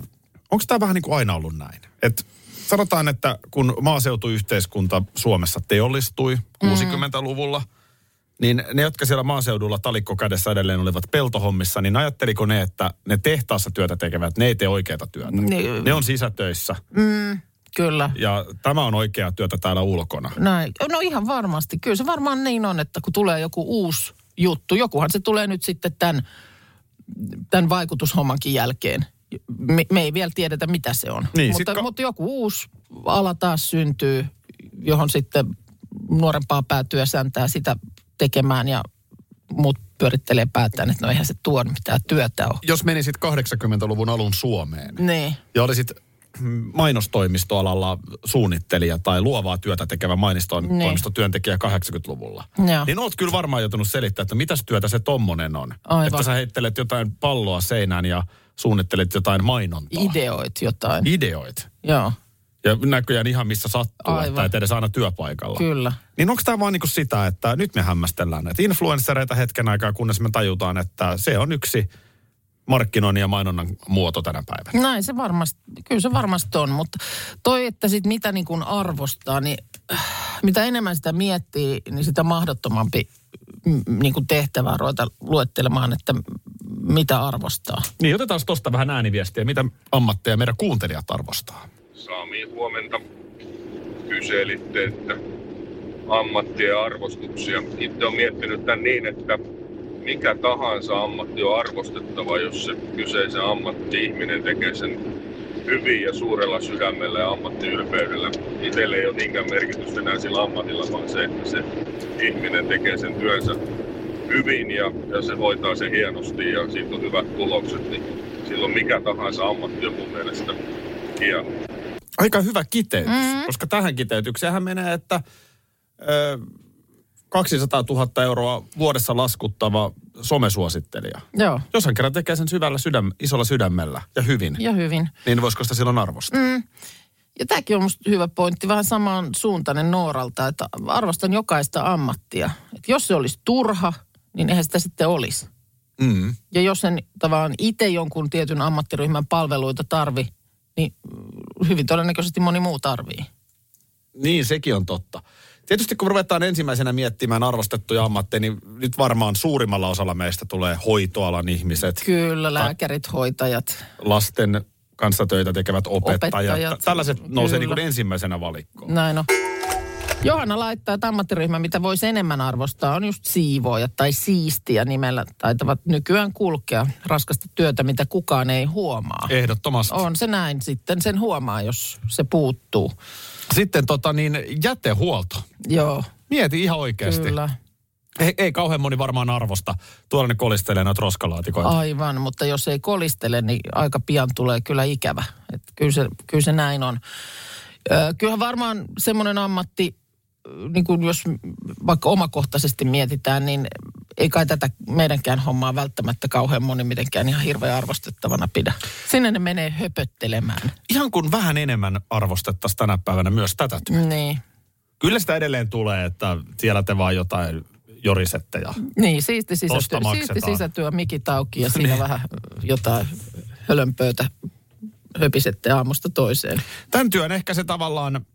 onko tämä vähän niin kuin aina ollut näin? Et sanotaan, että kun maaseutuyhteiskunta Suomessa teollistui 60-luvulla, niin ne, jotka siellä maaseudulla talikko kädessä edelleen olivat peltohommissa, niin ajatteliko ne, että ne tehtaassa työtä tekevät, ne ei tee oikeata työtä. Niin. Ne on sisätöissä Kyllä. ja tämä on oikeaa työtä täällä ulkona. Näin. No ihan varmasti. Kyllä se varmaan niin on, että kun tulee joku uusi juttu, jokuhan se tulee nyt sitten tämän, tämän vaikutushommankin jälkeen. Me, me ei vielä tiedetä, mitä se on. Niin, mutta, ka- mutta joku uusi ala taas syntyy, johon sitten nuorempaa päätyä säntää sitä tekemään ja muut pyörittelee päätään, että no eihän se tuo mitään työtä ole. Jos menisit 80-luvun alun Suomeen Niin. ja olisit mainostoimistoalalla suunnittelija tai luovaa työtä tekevä mainostoimistotyöntekijä 80-luvulla, Joo. niin oot kyllä varmaan joutunut selittämään, että mitäs työtä se tommonen on. Aivan. Että sä heittelet jotain palloa seinään ja suunnittelet jotain mainontaa. Ideoit jotain. Ideoit. Joo, Ja näköjään ihan missä sattuu, Aivan. että et edes aina työpaikalla. kyllä. Niin onko tämä vaan niinku sitä, että nyt me hämmästellään näitä influenssereita hetken aikaa, kunnes me tajutaan, että se on yksi markkinoinnin ja mainonnan muoto tänä päivänä. Näin se varmasti, kyllä se varmasti on, mutta toi, että sit mitä niin kuin arvostaa, niin äh, mitä enemmän sitä miettii, niin sitä mahdottomampi niin kuin tehtävää ruveta luettelemaan, että mitä arvostaa. Niin, otetaan tuosta vähän ääniviestiä. Mitä ammatteja meidän kuuntelijat arvostaa? Sami, huomenta. Kyselitte, että ammattien arvostuksia. Itse olen miettinyt tämän niin, että mikä tahansa ammatti on arvostettava, jos se kyseisen ammatti-ihminen tekee sen hyvin ja suurella sydämellä ja ammattiylpeydellä. Itselle ei ole niinkään merkitystä enää sillä ammatilla, vaan se, että se ihminen tekee sen työnsä hyvin ja, ja se hoitaa sen hienosti ja siitä on hyvät tulokset, niin silloin mikä tahansa ammatti on mun mielestä hieno. Aika hyvä kiteytys, mm. koska tähän kiteytykseenhän menee, että ö, 200 000 euroa vuodessa laskuttava somesuosittelija. Joo, Jos hän kerran tekee sen syvällä sydäm, isolla sydämellä ja hyvin, ja hyvin. niin voisiko sitä silloin arvostaa? Mm. Ja tämäkin on musta hyvä pointti, vähän samaan suuntainen Nooralta, että arvostan jokaista ammattia. Että jos se olisi turha, niin eihän sitä sitten olisi. Mm. Ja jos sen tavallaan itse jonkun tietyn ammattiryhmän palveluita tarvi, niin mm, hyvin todennäköisesti moni muu tarvii. Niin, sekin on totta. Tietysti kun ruvetaan ensimmäisenä miettimään arvostettuja ammatteja, niin nyt varmaan suurimmalla osalla meistä tulee hoitoalan ihmiset, Kyllä, lääkärit, hoitajat. lasten kanssa töitä tekevät opettajat. Opettajat, Tällaiset nousee niin kuin ensimmäisenä valikkoon. Näin on. Johanna laittaa, että ammattiryhmä, mitä voisi enemmän arvostaa, on just siivoojat tai siistiä nimellä taitavat nykyään kulkea raskasta työtä, mitä kukaan ei huomaa. Ehdottomasti. On se näin sitten, sen huomaa, jos se puuttuu. Sitten tota niin, jätehuolto. Joo, Mieti ihan oikeasti. kyllä. Ei, ei kauhean moni varmaan arvosta. Tuolla ne kolistelee noita roskalaatikoita. Aivan, mutta jos ei kolistele, niin aika pian tulee kyllä ikävä. Et kyllä, se, kyllä se näin on. Ö, kyllähän varmaan semmoinen ammatti, niin kuin jos vaikka omakohtaisesti mietitään, niin ei kai tätä meidänkään hommaa välttämättä kauhean moni mitenkään ihan hirveän arvostettavana pidä. Sinne ne menee höpöttelemään. Ihan kun vähän enemmän arvostettaisiin tänä päivänä myös tätä työtä. Niin. Kyllä sitä edelleen tulee, että siellä te vaan jotain jorisette ja Niin, siisti sisätyö, siisti sisätyö mikit auki ja [laughs] siinä vähän jotain hölönpöytä höpisette aamusta toiseen. Tämän työn ehkä se tavallaan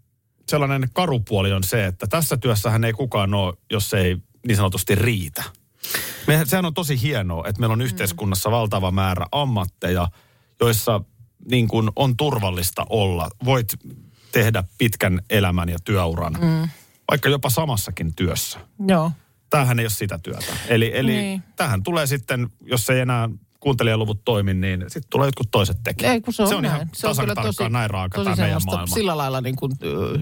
sellainen karupuoli on se, että tässä työssähän ei kukaan ole, jos se ei niin sanotusti riitä. Me, sehän on tosi hienoa, että meillä on yhteiskunnassa valtava määrä ammatteja, joissa niin kuin on turvallista olla. Voit tehdä pitkän elämän ja työuran, mm. vaikka jopa samassakin työssä. Joo. Tämähän ei ole sitä työtä. Eli, eli. Niin. tähän tulee sitten, jos ei enää kuuntelijaluvut toimi, niin sitten tulee jotkut toiset tekijät. Ei, kun se on, se on näin. ihan tasan tarkkaan näin raaka tosi tämä meidän maailma. Sillä lailla niin kuin,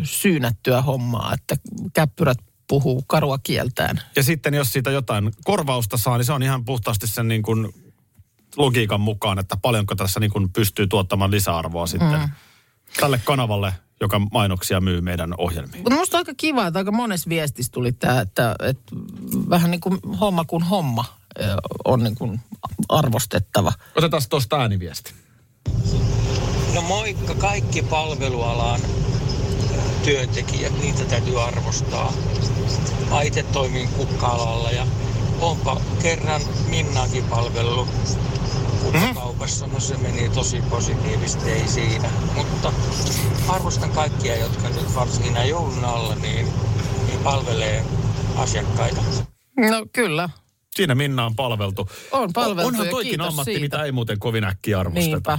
syynättyä hommaa, että käppyrät puhuu karua kieltään. Ja sitten jos siitä jotain korvausta saa, niin se on ihan puhtaasti sen niin kuin logiikan mukaan, että paljonko tässä niin kuin pystyy tuottamaan lisäarvoa sitten mm. tälle kanavalle, joka mainoksia myy meidän ohjelmiin. Mutta musta on aika kiva, että aika monessa viestissä tuli tämä, että, että vähän niin kuin homma kuin homma on niin kuin arvostettava. Otetaan tuosta ääniviesti. No moikka kaikki palvelualan työntekijät, niitä täytyy arvostaa. Mä itse toimin kukka-alalla ja onpa kerran Minnaakin palvelu kukkakaupassa. No se meni tosi positiivisesti, ei siinä. Mutta arvostan kaikkia, jotka nyt varsinkin näin joulun alla niin, niin palvelee asiakkaita. No kyllä, Siinä Minna on palveltu. On palveltu Onhan toikin ammatti, siitä. mitä ei muuten kovin äkkiä arvosteta. niinpä.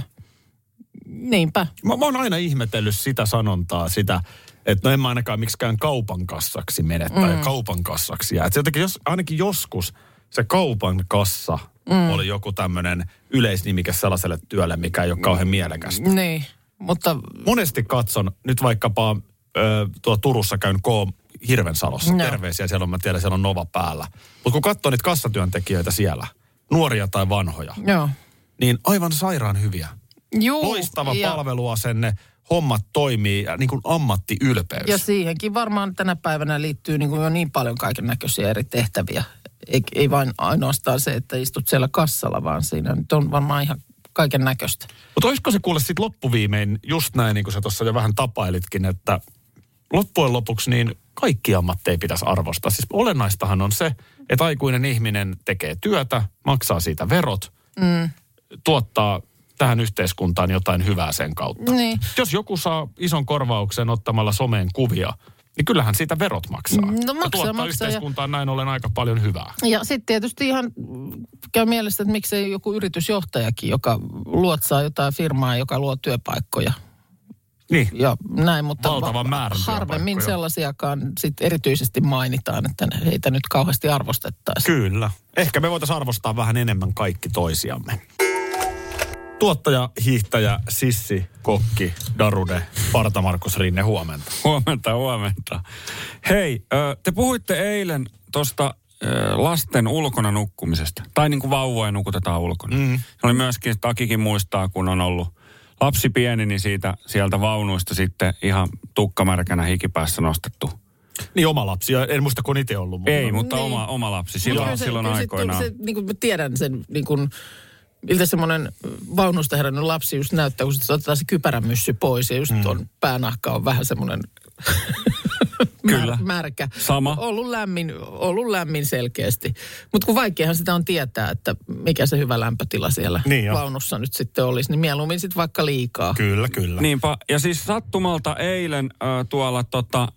Niinpä. Mä, mä oon aina ihmetellyt sitä sanontaa, sitä, että no en mä ainakaan miksikään kaupan kassaksi mene tai mm. kaupan kassaksi jää. Et jotenkin jos, ainakin joskus se kaupan kassa mm. oli joku tämmöinen yleisnimike sellaiselle työlle, mikä ei ole kauhean mielekästä. Niin, mutta Monesti katson, nyt vaikkapa ö, tuo Turussa käyn K. Hirvensalossa, Joo. terveisiä siellä on, mä tiedän, siellä on Nova päällä. Mutta kun katsoo niitä kassatyöntekijöitä siellä, nuoria tai vanhoja, joo. niin aivan sairaan hyviä. Juu, Loistava ja, palveluasenne, hommat toimii ja niin kuin ammattiylpeys. ja siihenkin varmaan tänä päivänä liittyy niin kuin jo niin paljon kaiken näköisiä eri tehtäviä. Ei, ei vain ainoastaan se, että istut siellä kassalla, vaan siinä nyt on varmaan ihan kaiken näköistä. Mutta olisiko se kuule sitten loppuviimein just näin, niin kuin sä tuossa jo vähän tapailitkin, että loppujen lopuksi niin kaikki ammatteja pitäisi arvostaa. Siis olennaistahan on se, että aikuinen ihminen tekee työtä, maksaa siitä verot, mm. tuottaa tähän yhteiskuntaan jotain hyvää sen kautta. Niin. Jos joku saa ison korvauksen ottamalla someen kuvia, niin kyllähän siitä verot maksaa. No ja maksaa, tuottaa maksaa, yhteiskuntaan näin ollen aika paljon hyvää. Ja sitten tietysti ihan käy mielessä, että miksei joku yritysjohtajakin, joka luotsaa jotain firmaa, joka luo työpaikkoja. Niin. Ja näin, mutta Valtavan määrän harvemmin sellaisiakaan sit erityisesti mainitaan, että heitä nyt kauheasti arvostettaisiin. Kyllä. Ehkä me voitaisiin arvostaa vähän enemmän kaikki toisiamme. Tuottaja, hiihtäjä, sissi, kokki, Darude, Parta Markus Rinne, huomenta. [laughs] Huomenta, huomenta. Hei, te puhuitte eilen tuosta lasten ulkona nukkumisesta. Tai niin kuin vauvoja nukutetaan ulkona. Mm. Oli myöskin, Takikin muistaa, kun on ollut lapsi pieni, niin siitä, sieltä vaunuista sitten ihan tukkamärkänä hikipäässä nostettu. Niin oma lapsi, en muista kun itse ollut. mukana. Ei, mutta Niin. oma, oma lapsi silloin, Kyllä se- silloin kyllä se- aikoinaan. Se, niin kuin mä tiedän sen, niin kuin, miltä semmoinen vaunusta herännyt lapsi just näyttää, kun sitten otetaan se kypärämyssy pois ja just mm. on päänahka on vähän semmoinen [laughs] Kyllä. Mär, märkä. Sama. Ollut lämmin, ollut lämmin selkeästi. Mutta kun vaikeahan sitä on tietää, että mikä se hyvä lämpötila siellä Niin jo. vaunussa nyt sitten olisi, niin mieluummin sitten vaikka liikaa. Kyllä, kyllä. Niinpä. Ja siis sattumalta eilen äh, tuolla tota,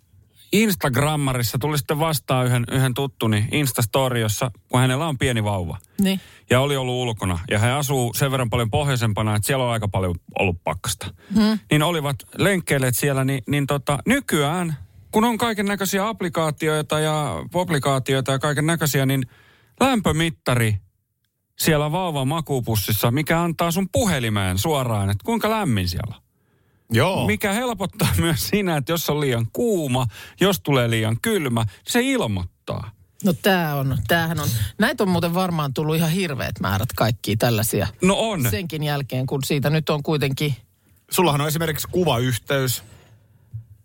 Instagrammarissa tuli sitten vastaan yhden, yhden tuttuni Instastory, jossa, kun hänellä on pieni vauva. Niin. Ja oli ollut ulkona. Ja he asuu sen verran paljon pohjoisempana, että siellä on aika paljon ollut pakkasta. Hmm. Niin olivat lenkkeilleet siellä, niin, niin tota, nykyään, kun on kaiken näköisiä applikaatioita ja publikaatioita ja kaiken näköisiä, niin lämpömittari siellä vauvan makuupussissa, mikä antaa sun puhelimeen suoraan, että kuinka lämmin siellä on. Joo. Mikä helpottaa [laughs] myös siinä, että jos on liian kuuma, jos tulee liian kylmä, niin se ilmoittaa. No tämä on, tämähän on. Näitä on muuten varmaan tullut ihan hirveät määrät kaikkia tällaisia. No on. Senkin jälkeen, kun siitä nyt on kuitenkin, Sullahan on esimerkiksi kuvayhteys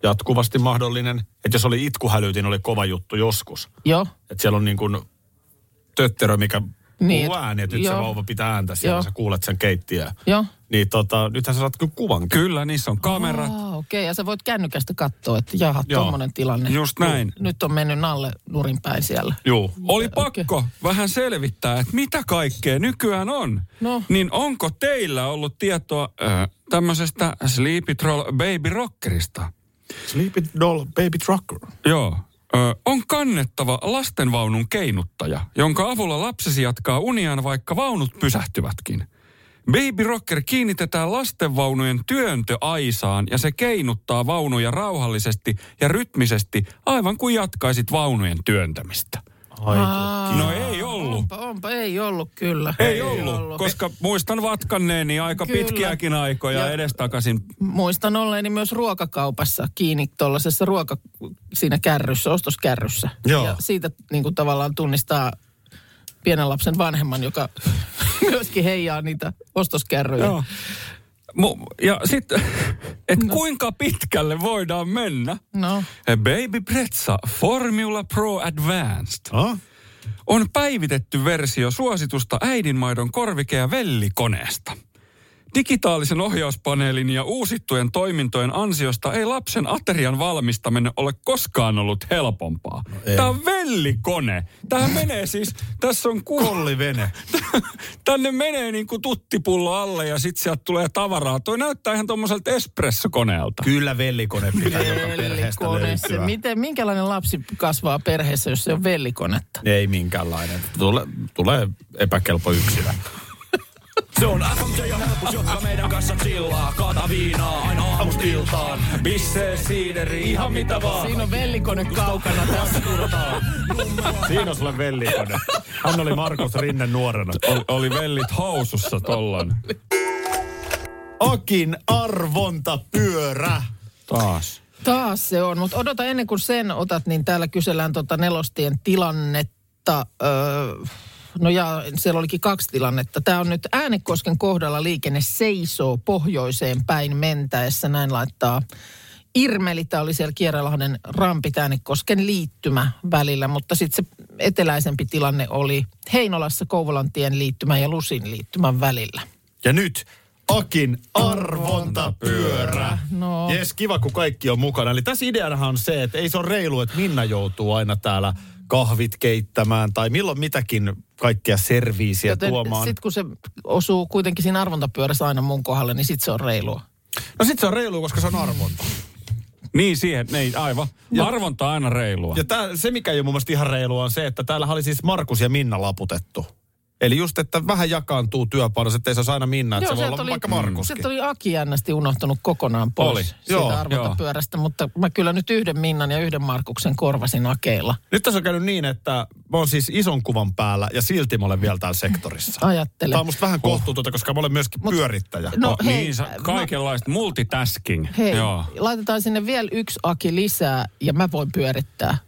jatkuvasti mahdollinen. Että jos oli itkuhälytin, oli kova juttu joskus. jo, Että siellä on niin kuin tötterö, mikä Niin, puhuu ääni, että nyt se joo. vauva pitää ääntä siellä, Joo. sä kuulet sen keittiöä. jo. Niin tota, nythän sä saat kyllä kuvan. Kyllä, niissä on kamerat. Ah, okei, okay. ja sä voit kännykästä katsoa, että jaha, Joo. tuommoinen tilanne. Just näin. Nyt on mennyt nalle nurinpäin siellä. Juu. Oli Okei. pakko vähän selvittää, että mitä kaikkea nykyään on. No. Niin onko teillä ollut tietoa äh, tämmöisestä Sleepy Troll Baby Rockerista? Sleepy Doll Baby Trucker. Joo. Ö, on kannettava lastenvaunun keinuttaja, jonka avulla lapsesi jatkaa uniaan, vaikka vaunut pysähtyvätkin. Baby Rocker kiinnitetään lastenvaunujen työntöaisaan ja se keinuttaa vaunuja rauhallisesti ja rytmisesti, aivan kuin jatkaisit vaunujen työntämistä. Ollut. Onpa, ei ollut kyllä. Ei ollut, koska muistan vatkanneeni aika Kyllä. pitkiäkin aikoja Ja- edestakaisin. Muistan olleeni myös ruokakaupassa kiinni tuollaisessa ruoka, siinä kärryssä, ostoskärryssä. Joo. Ja siitä niin kuin tavallaan tunnistaa pienen lapsen vanhemman, joka [laughs] myöskin heijaa niitä ostoskärryjä. Joo. Mu- ja sitten, että no. kuinka pitkälle voidaan mennä? No, Baby Pretsa Formula Pro Advanced Ah? On päivitetty versio suositusta äidinmaidon korvike- ja vellikoneesta. Digitaalisen ohjauspaneelin ja uusittujen toimintojen ansiosta ei lapsen aterian valmistaminen ole koskaan ollut helpompaa. No Tämä on vellikone. Tämä menee siis, tässä on ku... Kollivene. [laughs] Tänne menee niin kuin tuttipullo alle ja sitten sieltä tulee tavaraa. Toi näyttää ihan tuommoiselta espressokoneelta. Kyllä vellikone pitää joka perheestä vellikone. Se, löytyä. miten, minkälainen lapsi kasvaa perheessä, jos se on vellikonetta? Ei minkäänlainen. Tule, tulee epäkelpo yksilö. Se on FMJ ja helpus, jotka meidän kanssa chillaa. Kaata viinaa aina aamusta iltaan. Bissee, siideri, ihan mitä vaan. Siinä on vellikone kaukana tässä. Siinä on sulle vellikone. Hän oli Markus Rinne nuorena. Oli, oli vellit housussa tollon. Akin arvontapyörä. Taas. Taas se on, mutta odota ennen kuin sen otat, niin täällä kysellään tota nelostien tilannetta. Öö, no ja siellä olikin kaksi tilannetta. Tämä on nyt Äänekosken kohdalla liikenne seisoo pohjoiseen päin mentäessä. Näin laittaa Irmeli. Tämä oli siellä Kierralahden rampit Äänekosken liittymä välillä, mutta sitten se eteläisempi tilanne oli Heinolassa Kouvolantien liittymä ja Lusin liittymän välillä. Ja nyt Akin arvontapyörä. No. Jes, kiva kun kaikki on mukana. Eli tässä ideanahan on se, että ei se ole reilu, että Minna joutuu aina täällä kahvit keittämään tai milloin mitäkin kaikkea serviisiä Joten tuomaan. sitten kun se osuu kuitenkin siinä arvontapyörässä aina mun kohdalle, niin sitten se on reilua. No sit se on reilu, koska se on arvonta. Niin siihen, niin aivan. Ja- Arvonta on aina reilua. Ja tää, se, mikä ei ole mun mielestä ihan reilua, on se, että täällä oli siis Markus ja Minna laputettu. Eli just, että vähän jakaantuu työpanos, ettei se aina Minna, että se voi olla vaikka Markuskin. sieltä oli Aki jännästi unohtunut kokonaan pois Oli, siitä joo, arvontapyörästä, mutta mä kyllä nyt yhden Minnan ja yhden Markuksen korvasin Akeilla. Nyt tässä on käynyt niin, että mä oon siis ison kuvan päällä ja silti mä olen vielä täällä sektorissa. [laughs] Ajattele. Tämä on musta vähän kohtuutonta, koska mä olen myöskin pyörittäjä. No Oh, hei, niin, sa- kaikenlaista multitasking. Hei, Joo. laitetaan sinne vielä yksi Aki lisää ja mä voin pyörittää.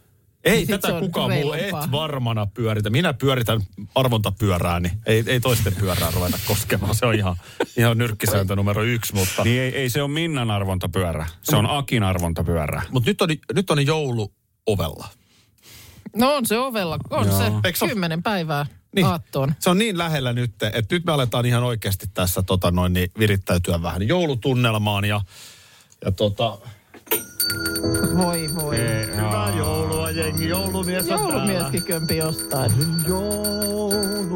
Ei se tätä kukaan muu et varmana pyöritä. Minä pyöritän arvontapyörää, niin ei, ei toisten pyörää ruveta koskemaan. Se on ihan, ihan nyrkkisääntö numero yksi, mutta... Niin ei, ei se ole Minnan arvontapyörä. Se on Akin arvontapyörä. Mutta nyt on, nyt on joulu ovella. No on se ovella, on Joo. se Eikö kymmenen päivää Niin. aattoon. Se on niin lähellä nyt, että nyt me aletaan ihan oikeasti tässä tota noin, niin virittäytyä vähän joulutunnelmaan ja, ja tota... Voi voi. Hyvää joulua jengi, joulumies on Joulumieskin kömpi jostain.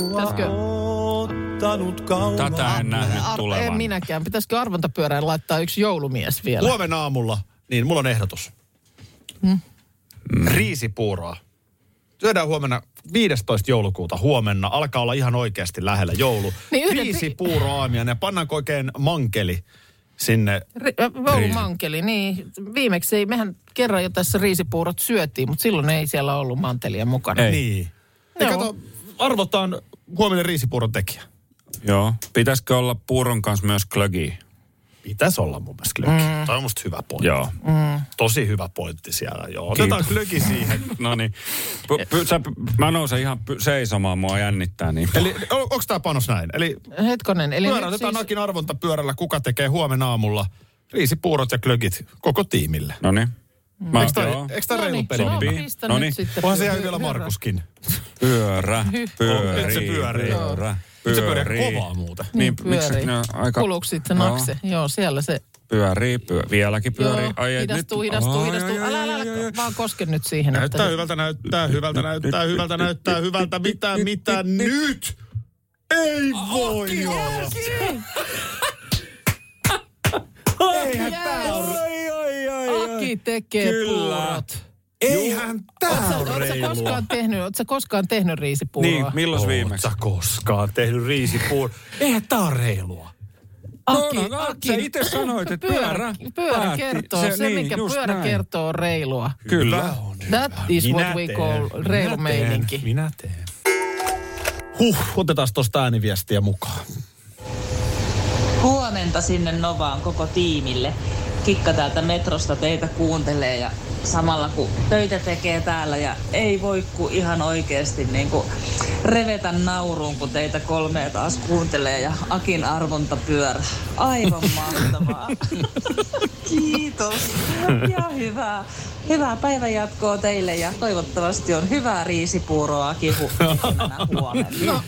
Pitäisikö, Ottanut kauan. Tätä en nähnyt ar- en tulevan. minäkään. Pitäisikö arvontapyörään laittaa yksi joulumies vielä? Huomenna aamulla, niin mulla on ehdotus. Hmm? Riisipuuroa. Syödään huomenna 15. joulukuuta huomenna. Alkaa olla ihan oikeasti lähellä joulu. Niin yhden- Riisipuuroaamia. Ja pannaanko oikein mankeli sinne? Äh, Joulumankeli, niin. Viimeksi ei, mehän kerran jo tässä riisipuurot syötiin, mutta silloin ei siellä ollut mantelia mukana. Ei. Niin. Ja Joo. kato, arvotaan huominen riisipuuron tekijä. Joo. Pitäisikö olla puuron kanssa myös klögi? Pitäisi olla mun mielestä glögi. Mm. Tämä on musta hyvä pointti. Joo. Tosi hyvä pointti siellä. Joo. Otetaan glögi siihen. [laughs] No niin. Py, py, sä, mä nousen ihan py, seisomaan, mua jännittää niin. Eli on, onko tämä panos näin? Eli Hetkonen, eli pyöräytetään siis, Akin arvontapyörällä, kuka tekee huomenna aamulla riisipuurot ja glögit koko tiimille. No niin. Mä, Eikö tämä joo. reilu niin, peli? no, Sopii. nyt sitten. Onhan se ihan pyö- vielä pyörä. Markuskin. Pyörä, pyörii, Nyt se pyörii. se pyörii kovaa muuten. Niin, Niin, miksi pyörii. ne on aika... Kuluuko sitten Joo. nakse? Joo, siellä se. Pyörii, pyö, vieläkin pyörii. Joo, Ai, hidastuu, nyt- hidastuu, Ai, hidastuu. ai, ai, Älä, älä, ai, ai, älä, vaan koske nyt siihen. Näyttää että- hyvältä, näyttää hyvältä, näyttää hyvältä, näyttää hyvältä. Mitä, mitä nyt? Ei voi olla. Eihän tää ole. Aki tekee Kyllä. puurot. Eihän tää ole reilua. koskaan tehnyt, ootko sä koskaan tehnyt riisipuuroa? Niin, milloin Oot viimeksi? sä koskaan tehnyt riisipuur? Eihän tää ole reilua. Aki, No, no, Aki, sä itse sanoit, että pyörä pyörä päätti. kertoo. Se, Se- niin, mikä pyörä näin. kertoo on reilua. Kyllä. Hyvä on, That hyvä. is what Minä we teen. call Minä reilu teen. meininki. Minä teen. Huh, otetaan tosta ääniviestiä mukaan. Huomenta sinne Novaan koko tiimille. Kikka täältä metrosta teitä kuuntelee ja samalla kun töitä tekee täällä ja ei voi kuin ihan oikeasti niin kuin revetä nauruun, kun teitä kolmea taas kuuntelee ja Akin arvontapyörä. Aivan mahtavaa. [laughs] Kiitos. Ja hyvää, hyvää päivänjatkoa teille ja toivottavasti on hyvää riisipuuroa Aki hu- huomenna. No,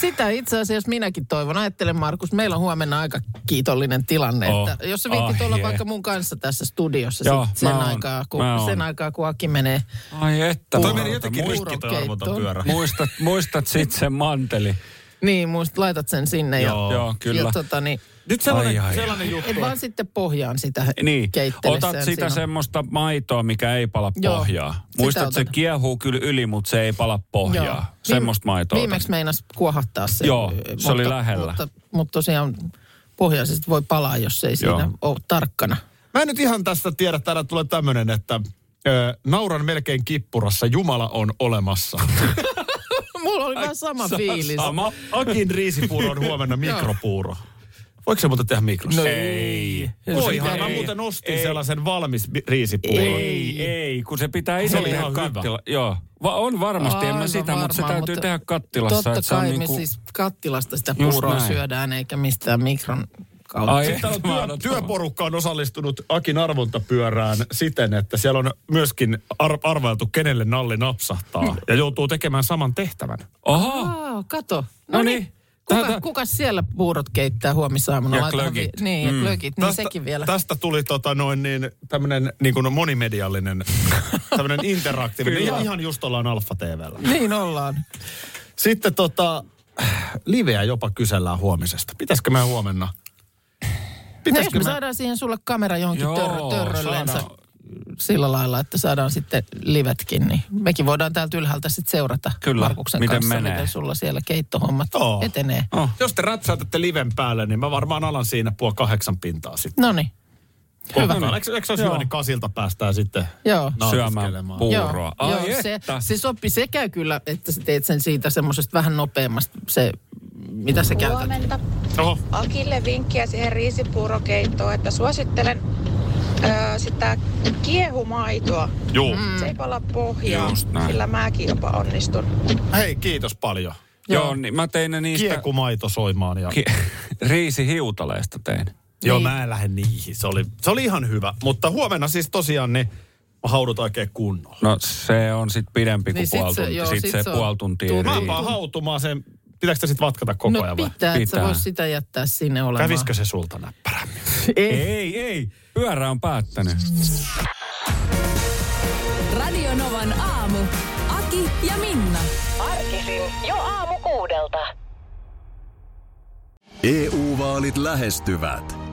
sitä itse asiassa minäkin toivon. Ajattelen Markus, meillä on huomenna aika kiitollinen tilanne. Oh. Että jos sä viittit Ah, olla jee. vaikka mun kanssa tässä studiossa Joo, sit sen, aikaa, kun, Mä sen aikaa, kun Aki menee Ai että. Toi meni jotenkin muistat- rikki toi puuronkeittoon. arvontapyörä. Muistat, muistat sit sen manteli. Niin, muist, laitat sen sinne Joo. ja, Joo, kyllä. ja tota, niin, Nyt sellainen, Ai, ai, sellainen juttu. et vaan sitten pohjaan sitä Niin, otat sitä siinä. semmoista maitoa, mikä ei pala Joo, pohjaa. sitä Muistat, se otan. kiehuu kyllä yli, mutta se ei pala pohjaa. Joo. Semmoista maitoa. Viimeksi meinas kuohahtaa se. Joo, se oli lähellä. Mutta, mutta tosiaan pohjaisesti voi palaa, jos ei siinä Joo. ole tarkkana. Mä en nyt ihan tästä tiedä, täällä tulee tämmönen, että ö, nauran melkein kippurassa, Jumala on olemassa. [laughs] Mulla oli vähän sama fiilis. Sama. Akin riisipuuro on huomenna [laughs] mikropuuro. Voiko se muuten tehdä mikrossa? No Ei. Voihan, mä muuten ostin Ei. sellaisen valmis riisipuuron. Ei, ei, kun se pitää itse tehdä ihan hyvä. kattila. Joo, Va- on varmasti, en mä sitä, mutta se varmaan, täytyy mutta tehdä kattilassa. Totta että se on kai niinku- me siis kattilasta sitä puuroa syödään, eikä mistään mikron kautta. Ai, Täällä on työ, työporukka on osallistunut Akin arvontapyörään siten, että siellä on myöskin ar- arvailtu, kenelle nalli napsahtaa. [laughs] Ja joutuu tekemään saman tehtävän. Oho, Aa, kato. no niin. Kuka, kuka siellä puurot keittää huomisaamuna? Ja Laitahan glögit. Vi- niin, mm. Mm. glögit, niin sekin vielä. Tästä tuli tota noin niin, tämmönen niin kuin monimediallinen, [laughs] tämmönen interaktiivinen. Kyllä. Ihan, ihan just ollaan Alfa TVllä. Niin ollaan. Sitten tota, liveä jopa kysellään huomisesta. Pitäisikö me huomenna? No, jos Pitäisikö me me- saadaan siihen sulle kamera johonkin Joo, törrö, törrölleensä saadaan. sillä lailla, että saadaan sitten livetkin, niin mekin voidaan täältä ylhäältä sitten seurata Kyllä, Markuksen miten kanssa, menee. miten sulla siellä keittohommat Joo. etenee. Oh. Jos te räpsäytätte liven päälle, niin mä varmaan alan siinä puoli kahdeksan pintaa sitten. No niin. Hyvä. Hyvä. Eikö, eikö se olisi Joo. hyvä, niin kasilta päästään sitten Joo. nautiskelemaan. puuroa. Ai Joo, se, että. se sopii. Se käy kyllä, että sä teet sen siitä semmoisesta vähän nopeammasta, se, mitä sä käytät. Huomenta. Oho. Akille vinkkiä siihen riisipuurokeittoon, että suosittelen ö, sitä kiehumaitoa. Joo. Se ei pala pohjaa, sillä mäkin jopa onnistun. Hei, kiitos paljon. Joo, niin mä tein ne niistä... Kiekumaito soimaan. Ja... Ki- [laughs] riisihiutaleista tein. Joo, Niin. mä en lähde niihin. Se oli, se oli ihan hyvä. Mutta huomenna siis tosiaan niin mä haudut oikein kunnolla. No se on sit pidempi kuin Niin sit puoli se- tuntia. joo, Sitten sit se se puoli tuntia. tunti. Mä vaan hautumaan sen. Pitääkö sitä sitten vatkata koko No ajan vai? pitää, että Pitää. vois sitä jättää sinne olemaan. Kävisikö se sulta näppärämmin? [laughs] Ei, ei. Pyörä on päättänyt. Radio Novan aamu. Aki ja Minna. Arkisin jo aamu kuudelta. EU-vaalit lähestyvät.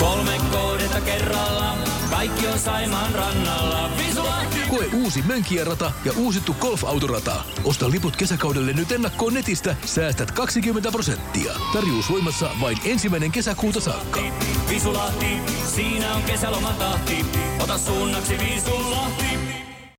Kolme kohdetta kerralla, kaikki on Saimaan rannalla. Visulahti! Koe uusi Mönkijärata ja uusittu golfautorata. Osta liput kesäkaudelle nyt ennakkoon netistä. Säästät 20 prosenttia. Tarjous voimassa vain ensimmäinen kesäkuuta saakka. Visulahti, siinä on kesälomatahti. Ota suunnaksi Visulahti.